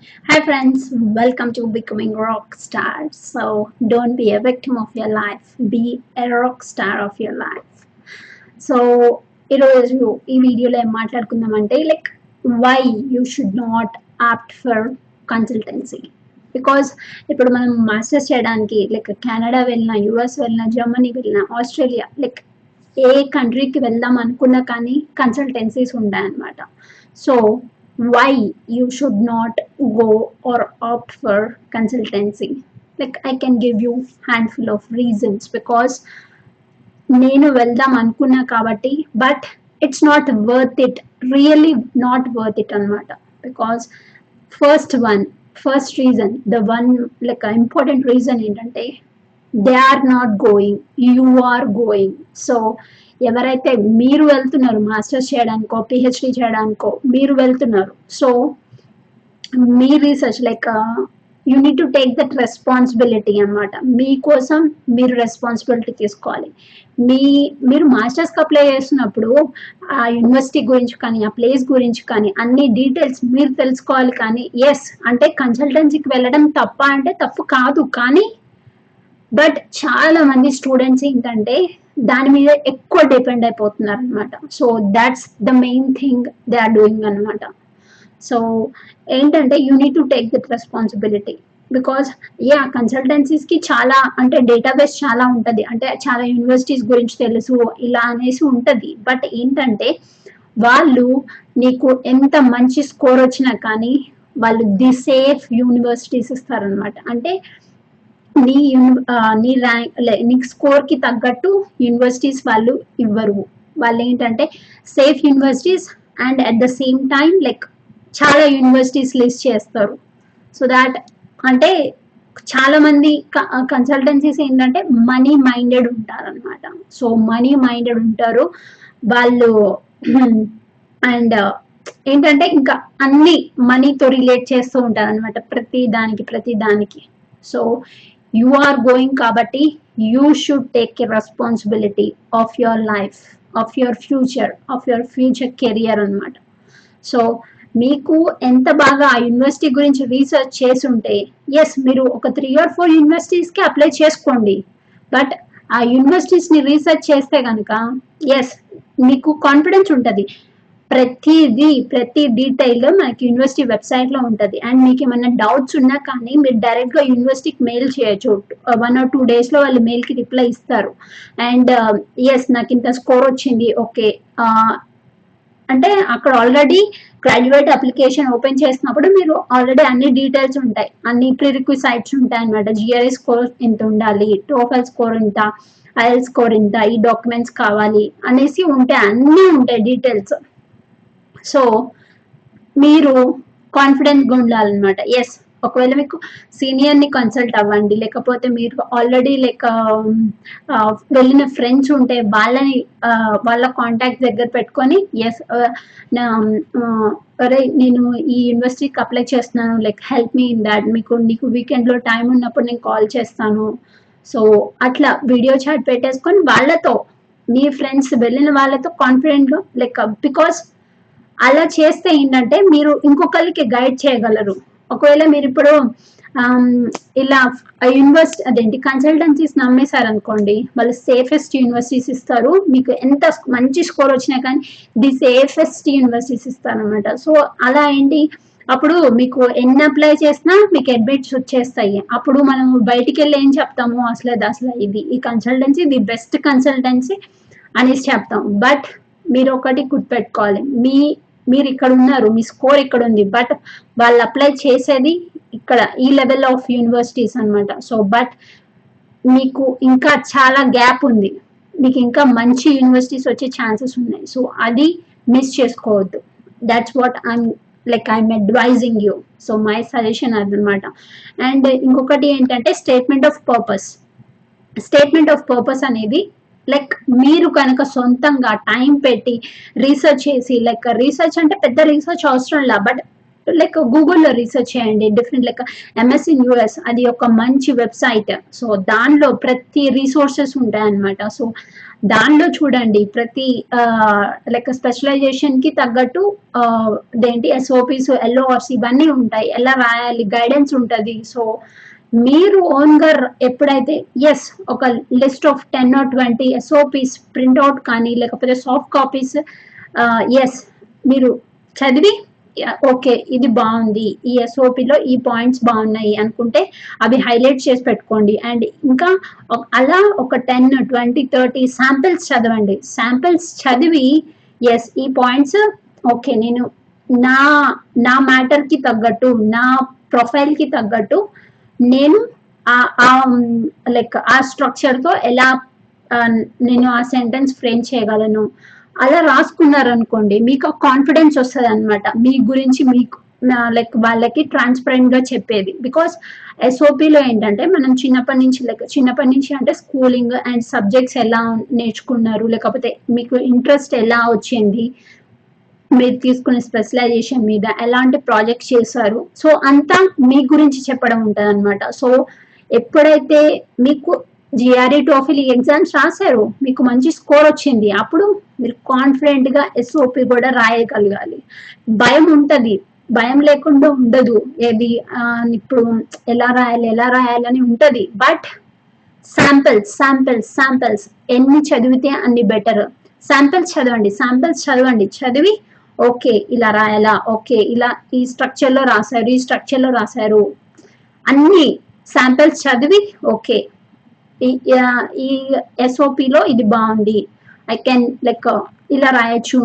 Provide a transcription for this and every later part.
Hi friends, welcome to Becoming Rock Star. So don't be a victim of your life, be a rock star of your life. So ఈరోజు ఈ వీడియోలో ఏం మాట్లాడుకుందామంటే like why you should not opt for consultancy because ఇప్పుడు మనం masters చేయడానికి like Canada వెళ్ళినా US వెళ్ళినా Germany వెళ్ళినా ఆస్ట్రేలియా లైక్ ఏ కంట్రీకి వెళ్దాం అనుకున్నా కానీ కన్సల్టెన్సీస్ ఉంటాయన్నమాట so why you should not go or opt for consultancy. Like i can give you handful of reasons because నేను వెళ్దాం అనుకున్నా కాబట్టి but it's not worth it really not worth it అనమాట because first one first reason the one like important reason ఏంటంటే they are not going you are going so ఎవరైతే మీరు వెళ్తున్నారు masters చేయడానికో పిహెచ్డి చేయడానికో మీరు వెళ్తున్నారు. So me research like you need to take that responsibility అనమాట మీకోసం మీరు రెస్పాన్సిబిలిటీ తీసుకోవాలి. మీ మీరు మాస్టర్స్కి అప్లై చేస్తున్నప్పుడు ఆ యూనివర్సిటీ గురించి కానీ ఆ ప్లేస్ గురించి కానీ అన్ని డీటెయిల్స్ మీరు తెలుసుకోవాలి కానీ ఎస్ అంటే కన్సల్టెన్సీకి వెళ్ళడం తప్ప అంటే తప్పు కాదు కానీ బట్ చాలా మంది స్టూడెంట్స్ ఏంటంటే దాని మీద ఎక్కువ డిపెండ్ అయిపోతున్నారు అనమాట so that's the main thing they are doing అనమాట సో ఏంటంటే you need to take that responsibility because yeah కన్సల్టెన్సీస్కి చాలా అంటే డేటాబేస్ చాలా ఉంటుంది. అంటే చాలా యూనివర్సిటీస్ గురించి తెలుసు ఇలా అనేసి ఉంటుంది. బట్ ఏంటంటే వాళ్ళు నీకు ఎంత మంచి స్కోర్ వచ్చినా కానీ వాళ్ళు ది సేఫ్ యూనివర్సిటీస్ ఇస్తారనమాట అంటే నీ నీ ర్యాంక్ నీ స్కోర్కి తగ్గట్టు యూనివర్సిటీస్ వాళ్ళు ఇవ్వరు. వాళ్ళు ఏంటంటే safe universities and at the same time like చాలా యూనివర్సిటీస్ లిస్ట్ చేస్తారు. సో దాట్ అంటే చాలా మంది కన్సల్టెన్సీస్ ఏంటంటే మనీ మైండెడ్ ఉంటారన్నమాట. సో మనీ మైండెడ్ ఉంటారు. వాళ్ళు అండ్ uh, ఏంటంటే ఇంకా అన్ని మనీతో రిలేట్ చేస్తూ ఉంటారు అనమాట ప్రతి దానికి ప్రతి దానికి. సో యు ఆర్ గోయింగ్ కాబట్టి you should take a responsibility of your life of your future of your future career అనమాట సో మీకు ఎంత బాగా ఆ యూనివర్సిటీ గురించి రీసెర్చ్ చేసి ఉంటే ఎస్ మీరు ఒక త్రీ ఆర్ ఫోర్ యూనివర్సిటీస్కి అప్లై చేసుకోండి. బట్ ఆ యూనివర్సిటీస్ని రీసెర్చ్ చేస్తే కనుక ఎస్ మీకు కాన్ఫిడెన్స్ ఉంటుంది. ప్రతిదీ ప్రతి డీటెయిల్ మనకి యూనివర్సిటీ వెబ్సైట్లో ఉంటుంది. అండ్ మీకు ఏమైనా డౌట్స్ ఉన్నా కానీ మీరు డైరెక్ట్గా యూనివర్సిటీకి మెయిల్ చేయొచ్చు. వన్ ఆర్ టూ డేస్లో వాళ్ళు మెయిల్కి రిప్లై ఇస్తారు. అండ్ ఎస్ um, నాకు ఇంత స్కోర్ వచ్చింది. ఓకే uh, అంటే అక్కడ ఆల్రెడీ గ్రాడ్యుయేట్ అప్లికేషన్ ఓపెన్ చేసినప్పుడు మీరు ఆల్రెడీ అన్ని డీటెయిల్స్ ఉంటాయి. అన్ని ప్రిరిక్విసైట్స్ ఉంటాయి అనమాట జిఆర్ఐ స్కోర్ ఎంత ఉండాలి? టోఫల్ స్కోర్ ఎంత? ఐఎల్ స్కోర్ ఎంత? ఈ డాక్యుమెంట్స్ కావాలి? అనేసి ఉంటాయి అన్నీ ఉంటాయి డీటెయిల్స్ సో మీరు కాన్ఫిడెంట్గా ఉండాలన్నమాట. ఎస్ ఒకవేళ మీకు సీనియర్ని కన్సల్ట్ అవ్వండి లేకపోతే మీరు um, ఆల్రెడీ లైక్ వెళ్ళిన ఫ్రెండ్స్ ఉంటే వాళ్ళని వాళ్ళ కాంటాక్ట్ దగ్గర పెట్టుకొని ఎస్ అరే నేను ఈ యూనివర్సిటీకి అప్లై చేస్తున్నాను like help me in that మీకు నీకు వీకెండ్లో టైం ఉన్నప్పుడు నేను కాల్ చేస్తాను. సో అట్లా వీడియో చాట్ పెట్టేసుకొని వాళ్ళతో మీ ఫ్రెండ్స్ వెళ్ళిన వాళ్ళతో కాన్ఫిడెంట్గా లైక్ బికాస్ అలా చేస్తే ఏంటంటే మీరు ఇంకొకరికి గైడ్ చేయగలరు. ఒకవేళ మీరు ఇప్పుడు ఇలా యూనివర్సిటీ అదేంటి కన్సల్టెన్సీస్ నమ్మేశారు అనుకోండి వాళ్ళు సేఫెస్ట్ యూనివర్సిటీస్ ఇస్తారు. మీకు ఎంత మంచి స్కోర్ వచ్చినా కానీ ది సేఫెస్ట్ యూనివర్సిటీస్ ఇస్తారు అనమాట సో అలా ఏంటి అప్పుడు మీకు ఎన్ని అప్లై చేసినా మీకు అడ్మిట్స్ వచ్చేస్తాయి. అప్పుడు మనం బయటికి వెళ్ళి ఏం చెప్తాము? అసలు అది అసలు ఇది. ఈ కన్సల్టెన్సీ ది బెస్ట్ కన్సల్టెన్సీ అనేసి చెప్తాం. బట్ మీరు ఒకటి గుర్తుపెట్టుకోవాలి. మీ మీరు ఇక్కడ ఉన్నారు మీ స్కోర్ ఇక్కడ ఉంది బట్ వాళ్ళు అప్లై చేసేది ఇక్కడ ఈ లెవెల్ ఆఫ్ యూనివర్సిటీస్ అన్నమాట. సో బట్ మీకు ఇంకా చాలా గ్యాప్ ఉంది. మీకు ఇంకా మంచి యూనివర్సిటీస్ వచ్చే ఛాన్సెస్ ఉన్నాయి. సో అది మిస్ చేసుకోవద్దు. That's what I'm like I'm advising you so my suggestion అదనమాట అండ్ ఇంకొకటి ఏంటంటే statement of purpose statement of purpose అనేది లైక్ మీరు కనుక సొంతంగా టైం పెట్టి రీసెర్చ్ చేసి లైక్ రీసెర్చ్ అంటే పెద్ద రీసెర్చ్ అవసరం లా బట్ లైక్ గూగుల్లో రీసెర్చ్ చేయండి. డిఫరెంట్ లైక్ ఎంఎస్సి యూఎస్ అది ఒక మంచి వెబ్సైట్ సో దానిలో ప్రతి రీసోర్సెస్ ఉంటాయి అన్నమాట. సో దానిలో చూడండి. ప్రతి లైక్ స్పెషలైజేషన్కి తగ్గట్టు ఆ, అదేంటి ఎస్ఓపిస్ ఎల్ఓఆర్స్ ఇవన్నీ ఉంటాయి. ఎలా రాయాలి? గైడెన్స్ ఉంటుంది. సో మీరు ఓన్గా ఎప్పుడైతే ఎస్ ఒక list of ten or twenty SOPs printout కానీ లేకపోతే సాఫ్ట్ కాపీస్ ఎస్ మీరు చదివి ఓకే ఇది బాగుంది ఈ ఎస్ఓపిలో ఈ పాయింట్స్ బాగున్నాయి అనుకుంటే అవి హైలైట్ చేసి పెట్టుకోండి. అండ్ ఇంకా అలా ఒక టెన్ ట్వంటీ థర్టీ శాంపిల్స్ చదవండి. శాంపిల్స్ చదివి ఎస్ ఈ పాయింట్స్ ఓకే నేను నా నా మ్యాటర్కి తగ్గట్టు నా ప్రొఫైల్కి తగ్గట్టు నేను లైక్ ఆ స్ట్రక్చర్తో ఎలా నేను ఆ సెంటెన్స్ ఫ్రేమ్ చేయగలను? అలా రాసుకున్నారనుకోండి మీకు ఆ కాన్ఫిడెన్స్ వస్తుంది అనమాట మీ గురించి మీకు లైక్ వాళ్ళకి ట్రాన్స్పరెంట్గా చెప్పేది. బికాస్ ఎస్ఓపిలో ఏంటంటే మనం చిన్నప్పటి నుంచి లైక్ చిన్నప్పటి నుంచి అంటే స్కూలింగ్ అండ్ సబ్జెక్ట్స్ ఎలా నేర్చుకున్నారు లేకపోతే మీకు ఇంట్రెస్ట్ ఎలా వచ్చింది మీరు తీసుకునే స్పెషలైజేషన్ మీద ఎలాంటి ప్రాజెక్ట్ చేశారు? సో అంతా మీ గురించి చెప్పడం ఉంటుంది అనమాట సో ఎప్పుడైతే మీకు జిఆర్ఈ టోఫిల్ ఎగ్జామ్స్ రాశారు మీకు మంచి స్కోర్ వచ్చింది. అప్పుడు మీరు కాన్ఫిడెంట్గా ఎస్ఓపి కూడా రాయగలగాలి. భయం ఉంటుంది. భయం లేకుండా ఉండదు. ఏది ఇప్పుడు ఎలా రాయాలి ఎలా రాయాలని ఉంటుంది. బట్ శాంపిల్స్ శాంపిల్స్ శాంపిల్స్ ఎన్ని చదివితే అన్ని బెటర్ శాంపిల్స్ చదవండి శాంపిల్స్ చదవండి. చదివి ఓకే ఇలా రాయాలా? ఓకే ఇలా ఈ స్ట్రక్చర్లో రాశారు ఈ స్ట్రక్చర్లో రాశారు. అన్ని శాంపిల్స్ చదివి ఓకే. ఈ ఎస్ఓపిలో లో ఇది బాగుంది. ఐ కెన్ లైక్ ఇలా రాయొచ్చు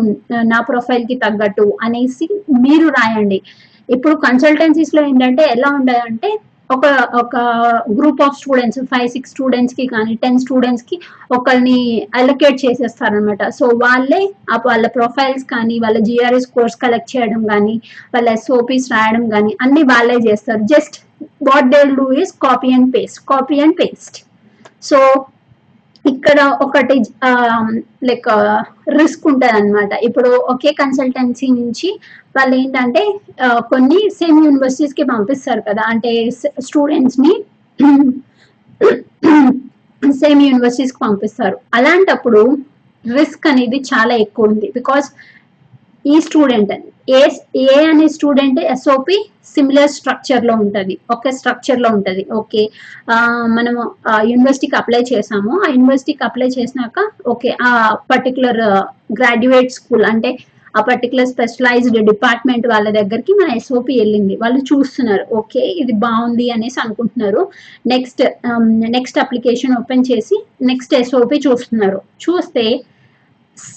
నా ప్రొఫైల్కి తగ్గట్టు అనేసి మీరు రాయండి. ఇప్పుడు కన్సల్టెన్సీస్లో ఏంటంటే ఎలా ఉండాలంటే ఒక ఒక group of students five six స్టూడెంట్స్కి కానీ టెన్ స్టూడెంట్స్కి ఒకరిని అలొకేట్ చేసేస్తారనమాట సో వాళ్ళే వాళ్ళ ప్రొఫైల్స్ కానీ వాళ్ళ జిఆర్ఎస్ కోర్స్ కలెక్ట్ చేయడం కానీ వాళ్ళ సోపీస్ రాయడం కానీ అన్ని వాళ్ళే చేస్తారు. Just what they do is copy and paste copy and paste so ఇక్కడ ఒకటి లైక్ రిస్క్ ఉంటుంది అనమాట ఇప్పుడు ఒకే కన్సల్టెన్సీ నుంచి వాళ్ళు ఏంటంటే కొన్ని సేమ్ యూనివర్సిటీస్కి పంపిస్తారు కదా. అంటే స్టూడెంట్స్ని సేమ్ యూనివర్సిటీస్కి పంపిస్తారు. అలాంటప్పుడు రిస్క్ అనేది చాలా ఎక్కువ ఉంది. బికాస్ ఈ స్టూడెంట్ ఏ ఏ అనే స్టూడెంట్ ఎస్ఓపి సిమిలర్ స్ట్రక్చర్లో ఉంటది. ఒకే స్ట్రక్చర్లో ఉంటది. ఓకే మనము యూనివర్సిటీకి అప్లై చేసాము. ఆ యూనివర్సిటీకి అప్లై చేసినాక ఓకే ఆ పర్టికులర్ గ్రాడ్యుయేట్ స్కూల్ అంటే ఆ పర్టికులర్ స్పెషలైజ్డ్ డిపార్ట్మెంట్ వాళ్ళ దగ్గరికి మన ఎస్ఓపి వెళ్ళింది. వాళ్ళు చూస్తున్నారు. ఓకే ఇది బాగుంది అనేసి అనుకుంటున్నారు. నెక్స్ట్ నెక్స్ట్ అప్లికేషన్ ఓపెన్ చేసి నెక్స్ట్ ఎస్ఓపి చూస్తున్నారు. చూస్తే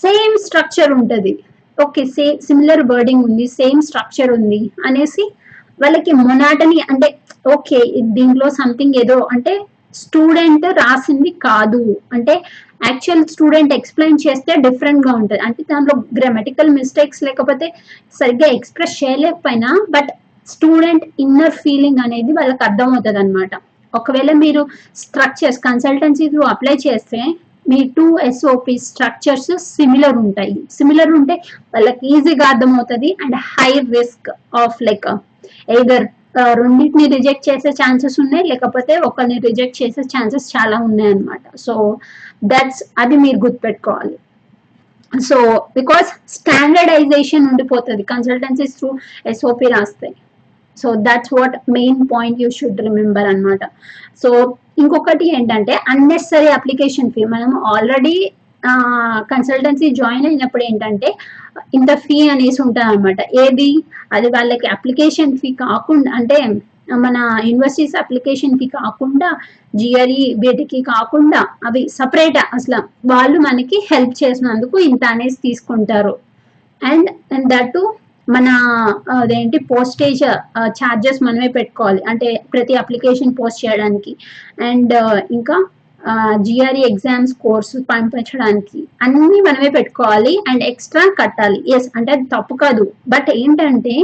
సేమ్ స్ట్రక్చర్ ఉంటుంది. ఓకే సే సిమిలర్ వర్డింగ్ ఉంది సేమ్ స్ట్రక్చర్ ఉంది అనేసి వాళ్ళకి మొనాటని అంటే ఓకే దీంట్లో సంథింగ్ ఏదో అంటే స్టూడెంట్ రాసింది కాదు. అంటే యాక్చువల్ స్టూడెంట్ ఎక్స్ప్లెయిన్ చేస్తే డిఫరెంట్గా ఉంటుంది. అంటే దాంట్లో గ్రామటికల్ మిస్టేక్స్ లేకపోతే సరిగ్గా ఎక్స్ప్రెస్ చేయలేకపోయినా బట్ స్టూడెంట్ ఇన్నర్ ఫీలింగ్ అనేది వాళ్ళకి అర్థమవుతుంది అనమాట ఒకవేళ మీరు స్ట్రక్చర్స్ కన్సల్టెన్సీ త్రూ అప్లై చేస్తే మీ టూ ఎస్ఓపి స్ట్రక్చర్స్ సిమిలర్ ఉంటాయి. సిమిలర్ ఉంటే వాళ్ళకి ఈజీగా అర్థమవుతుంది and high risk of like either రెండింటిని రిజెక్ట్ చేసే ఛాన్సెస్ ఉన్నాయి లేకపోతే ఒకరిని రిజెక్ట్ చేసే ఛాన్సెస్ చాలా ఉన్నాయి అనమాట సో దట్స్ అది మీరు గుర్తుపెట్టుకోవాలి. సో బికాస్ స్టాండర్డైజేషన్ ఉండిపోతుంది consultancies through SOP రాస్తాయి so that's what main point you should remember అన్నమాట. సో ఇంకొకటి ఏంటంటే అన్నెసరీ అప్లికేషన్ ఫీ మనం ఆల్రెడీ కన్సల్టెన్సీ జాయిన్ అయినప్పుడు ఏంటంటే ఇంత ఫీ అనేసి ఉంటుంది అనమాట ఏది? అది వాళ్ళకి అప్లికేషన్ ఫీ కాకుండా అంటే మన యూనివర్సిటీస్ అప్లికేషన్ ఫీ కాకుండా జిఆర్ఈ వీటికి కాకుండా అవి సపరేట్ అసలు వాళ్ళు మనకి హెల్ప్ చేసినందుకు ఇంత అనేసి తీసుకుంటారు. అండ్ అండ్ దట్ మన అదేంటి పోస్టేజ్ ఛార్జెస్ మనమే పెట్టుకోవాలి. అంటే ప్రతి అప్లికేషన్ పోస్ట్ చేయడానికి. అండ్ ఇంకా జిఆర్ఈ ఎగ్జామ్స్ కోర్సు పంపించడానికి అన్నీ మనమే పెట్టుకోవాలి అండ్ ఎక్స్ట్రా కట్టాలి. ఎస్ అంటే అది తప్పు కాదు. బట్ ఏంటంటే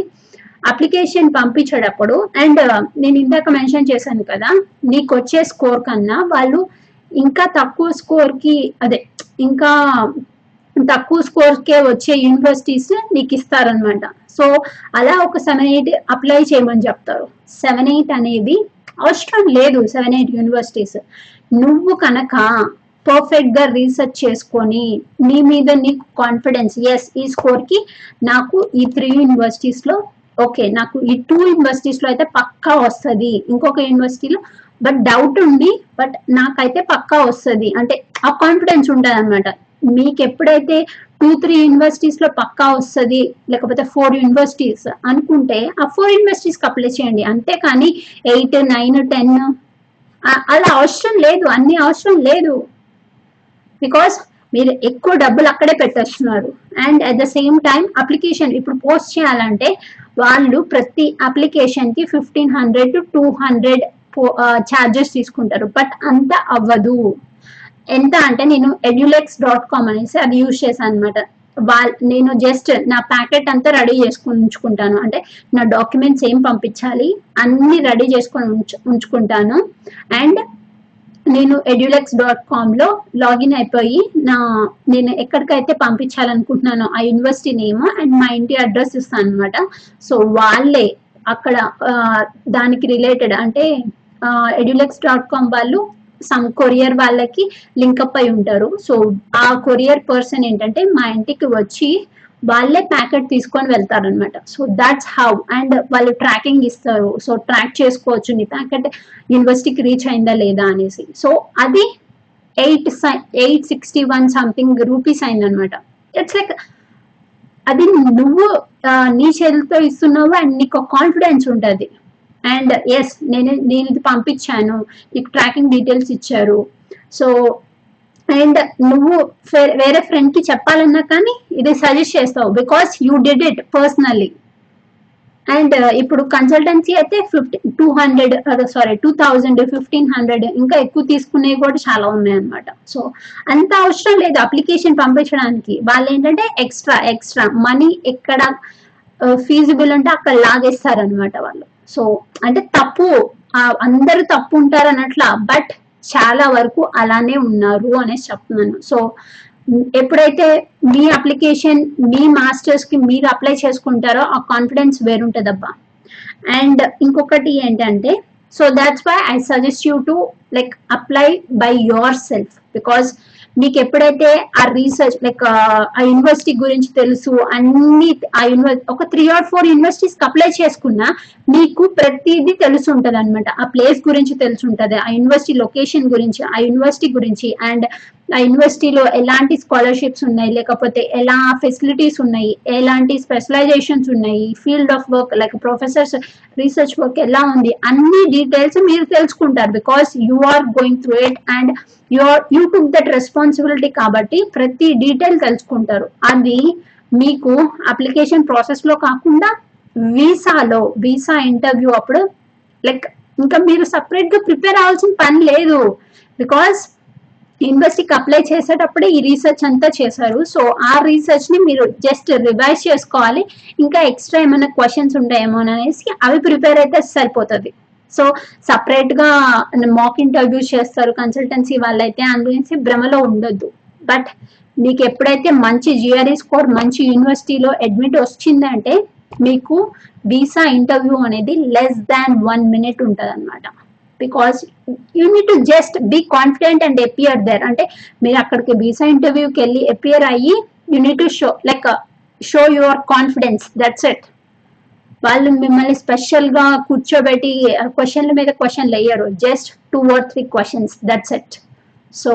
అప్లికేషన్ పంపించేటప్పుడు అండ్ నేను ఇందాక మెన్షన్ చేశాను కదా నీకు వచ్చే స్కోర్ కన్నా వాళ్ళు ఇంకా తక్కువ స్కోర్కి అదే ఇంకా తక్కువ స్కోర్కే వచ్చే యూనివర్సిటీస్ నీకు ఇస్తారనమాట సో అలా ఒక సెవెన్ ఎయిట్ అప్లై చేయమని చెప్తారు. సెవెన్ ఎయిట్ అనేది అవసరం లేదు సెవెన్ ఎయిట్ యూనివర్సిటీస్. నువ్వు కనుక పర్ఫెక్ట్గా రీసెర్చ్ చేసుకొని నీ మీద నీకు కాన్ఫిడెన్స్ ఎస్ ఈ స్కోర్కి నాకు ఈ త్రీ యూనివర్సిటీస్లో ఓకే నాకు ఈ టూ యూనివర్సిటీస్లో అయితే పక్కా వస్తుంది. ఇంకొక యూనివర్సిటీలో బట్ డౌట్ ఉంది బట్ నాకైతే పక్కా వస్తుంది. అంటే ఆ కాన్ఫిడెన్స్ ఉంటుంది అనమాట మీకు ఎప్పుడైతే టూ త్రీ యూనివర్సిటీస్లో పక్కా వస్తుంది లేకపోతే ఫోర్ యూనివర్సిటీస్ అనుకుంటే ఆ ఫోర్ యూనివర్సిటీస్కి అప్లై చేయండి. అంతేకాని ఎయిట్ నైన్ టెన్ అలా అవసరం లేదు. అన్ని అవసరం లేదు. బికాస్ మీరు ఎక్కువ డబ్బులు అక్కడే పెట్టేస్తున్నారు. And at the same time application ఇప్పుడు పోస్ట్ చేయాలంటే వాళ్ళు ప్రతి అప్లికేషన్కి fifteen hundred to two hundred charges తీసుకుంటారు. బట్ అంత అవ్వదు. ఎంత అంటే నేను ఎడ్యులెక్స్ డాట్ కామ్ అనేసి అది యూజ్ చేశాను అనమాట వాళ్ళ నేను జస్ట్ నా ప్యాకెట్ అంతా రెడీ చేసుకుని ఉంచుకుంటాను అంటే నా డాక్యుమెంట్స్ ఏం పంపించాలి అన్ని రెడీ చేసుకొని ఉంచు ఉంచుకుంటాను. అండ్ నేను ఎడ్యులెక్స్ డాట్ కామ్లో లాగిన్ అయిపోయి నా నేను ఎక్కడికైతే పంపించాలనుకుంటున్నానో ఆ యూనివర్సిటీ నేమ్ అండ్ మా ఇంటి అడ్రస్ ఇస్తాను అనమాట సో వాళ్ళే అక్కడ దానికి రిలేటెడ్ అంటే ఎడ్యులెక్స్ డాట్ కామ్ వాళ్ళు సమ్ కొరియర్ వాళ్ళకి లింకప్ అయి ఉంటారు. సో ఆ కొరియర్ పర్సన్ ఏంటంటే మా ఇంటికి వచ్చి వాళ్ళే ప్యాకెట్ తీసుకొని వెళ్తారనమాట సో దాట్స్ హౌ అండ్ వాళ్ళు ట్రాకింగ్ ఇస్తారు. సో ట్రాక్ చేసుకోవచ్చు. నీ ప్యాకెట్ యూనివర్సిటీకి రీచ్ అయిందా లేదా అనేసి. సో అది eight eight sixty one something rupees అయిందనమాట ఇట్స్ లైక్ అది నువ్వు నీ చేతులతో ఇస్తున్నావు. అండ్ నీకు కాన్ఫిడెన్స్ ఉంటుంది. అండ్ ఎస్ నేను నేను ఇది పంపించాను. నీకు ట్రాకింగ్ డీటెయిల్స్ ఇచ్చారు. సో అండ్ నువ్వు వేరే ఫ్రెండ్కి చెప్పాలన్నా కానీ ఇది సజెస్ట్ చేస్తావు because you did it personally and ఇప్పుడు కన్సల్టెన్సీ అయితే fifty two hundred sorry two thousand fifteen hundred ఇంకా ఎక్కువ తీసుకునేవి కూడా చాలా ఉన్నాయి అనమాట సో అంత అవసరం లేదు అప్లికేషన్ పంపించడానికి. వాళ్ళు ఏంటంటే ఎక్స్ట్రా ఎక్స్ట్రా మనీ ఎక్కడ uh, ఫీజిబుల్ అంటే అక్కడ లాగేస్తారనమాట వాళ్ళు. సో అంటే తప్పు అందరూ తప్పు ఉంటారు అన్నట్ల బట్ చాలా వరకు అలానే ఉన్నారు అనేసి చెప్తున్నాను. సో ఎప్పుడైతే మీ అప్లికేషన్ మీ మాస్టర్స్కి మీరు అప్లై చేసుకుంటారో ఆ కాన్ఫిడెన్స్ వేరుంటుందబ్బా. అండ్ ఇంకొకటి ఏంటంటే so that's why I suggest you to like apply by your self because మీకు ఎప్పుడైతే ఆ రీసెర్చ్ లైక్ ఆ యూనివర్సిటీ గురించి తెలుసు అన్ని ఆ యూనివర్సిటీ ఒక three or four universities apply చేసుకున్నా మీకు ప్రతిదీ తెలుసు ఉంటది అనమాట ఆ ప్లేస్ గురించి తెలుసు ఉంటది ఆ యూనివర్సిటీ లొకేషన్ గురించి ఆ యూనివర్సిటీ గురించి అండ్ యూనివర్సిటీలో ఎలాంటి స్కాలర్షిప్స్ ఉన్నాయి? లేకపోతే ఎలా ఫెసిలిటీస్ ఉన్నాయి? ఎలాంటి స్పెషలైజేషన్స్ ఉన్నాయి? Field of work like professors research work ఎలా ఉంది? అన్ని డీటెయిల్స్ మీరు తెలుసుకుంటారు because you are going through it and your you took that responsibility కాబట్టి ప్రతి డీటెయిల్ తెలుసుకుంటారు. అది మీకు అప్లికేషన్ ప్రాసెస్లో కాకుండా వీసాలో వీసా ఇంటర్వ్యూ అప్పుడు లైక్ ఇంకా మీరు సపరేట్గా ప్రిపేర్ అవ్వాల్సిన పని లేదు. బికాస్ యూనివర్సిటీకి అప్లై చేసేటప్పుడే ఈ రీసెర్చ్ అంతా చేశారు. సో ఆ రీసెర్చ్ని మీరు జస్ట్ రివైజ్ చేసుకోవాలి. ఇంకా ఎక్స్ట్రా ఏమైనా క్వశ్చన్స్ ఉంటాయేమో అనేసి అవి ప్రిపేర్ అయితే సరిపోతుంది. సో సపరేట్గా మాక్ ఇంటర్వ్యూస్ చేస్తారు. కన్సల్టెన్సీ వాళ్ళైతే అందుకే భ్రమలో ఉండొద్దు. బట్ మీకు ఎప్పుడైతే మంచి జిఆర్ఈ స్కోర్ మంచి యూనివర్సిటీలో అడ్మిట్ వచ్చిందంటే మీకు వీసా ఇంటర్వ్యూ అనేది లెస్ దాన్ వన్ మినిట్ ఉంటుంది అనమాట because you need to just be confident and appear there అంటే మీరు అక్కడికి వీసా ఇంటర్వ్యూకి వెళ్ళి ఎపియర్ అయ్యి you need to show like show your confidence that's it వాళ్ళు మిమ్మల్ని స్పెషల్గా కూర్చోబెట్టి క్వశ్చన్ల మీద క్వశ్చన్లు వేయరు. Just two or three questions that's it so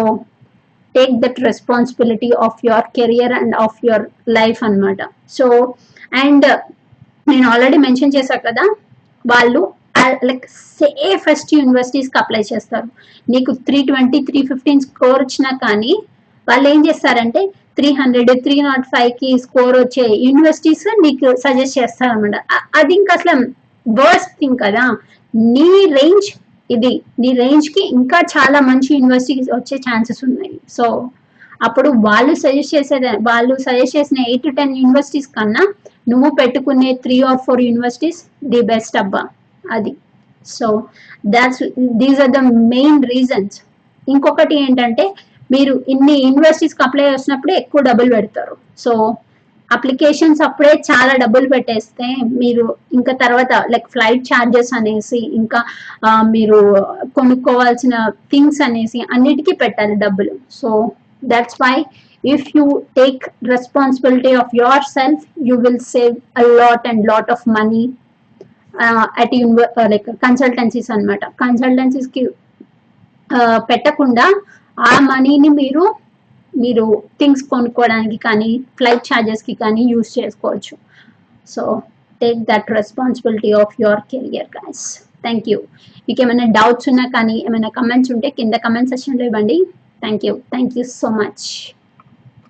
take that responsibility of your career and of your life అన్నమాట. సో అండ్ నేను ఆల్రెడీ మెన్షన్ చేశాను కదా వాళ్ళు లైక్ సేఫెస్ట్ యూనివర్సిటీస్కి అప్లై చేస్తారు. నీకు three twenty three fifteen score వచ్చినా కానీ వాళ్ళు ఏం చేస్తారంటే త్రీ హండ్రెడ్ త్రీ నాట్ ఫైవ్కి స్కోర్ వచ్చే యూనివర్సిటీస్ నీకు సజెస్ట్ చేస్తారనమాట అది ఇంకా అసలు వర్స్ట్ థింగ్ కదా. నీ రేంజ్ ఇది నీ రేంజ్కి ఇంకా చాలా మంచి యూనివర్సిటీస్ వచ్చే ఛాన్సెస్ ఉన్నాయి. సో అప్పుడు వాళ్ళు సజెస్ట్ చేసేది వాళ్ళు సజెస్ట్ చేసిన ఎయిట్ టు టెన్ యూనివర్సిటీస్ కన్నా నువ్వు పెట్టుకునే three or four universities the best అబ్బా. అది. So that's these are the main reasons ఇంకొకటి ఏంటంటే మీరు ఇన్ని యూనివర్సిటీస్కి అప్లై చేసినప్పుడు ఎక్కువ డబ్బులు పెడతారు. సో అప్లికేషన్స్ అప్పుడే చాలా డబ్బులు పెట్టేస్తే మీరు ఇంకా తర్వాత లైక్ ఫ్లైట్ ఛార్జెస్ అనేసి ఇంకా మీరు కొనుక్కోవాల్సిన థింగ్స్ అనేసి అన్నిటికీ పెట్టాలి డబ్బులు so that's why if you take responsibility of your self you will save a lot and lot of money at యూనివర్ like consultancies అనమాట కన్సల్టెన్సీస్కి పెట్టకుండా ఆ మనీని మీరు మీరు థింగ్స్ కొనుక్కోవడానికి కానీ ఫ్లైట్ ఛార్జెస్కి కానీ యూస్ చేసుకోవచ్చు. So take that responsibility of your career guys thank you మీకు ఏమైనా డౌట్స్ ఉన్నా కానీ ఏమైనా కమెంట్స్ ఉంటే కింద కమెంట్ సెక్షన్లో ఇవ్వండి. Thank you thank you so much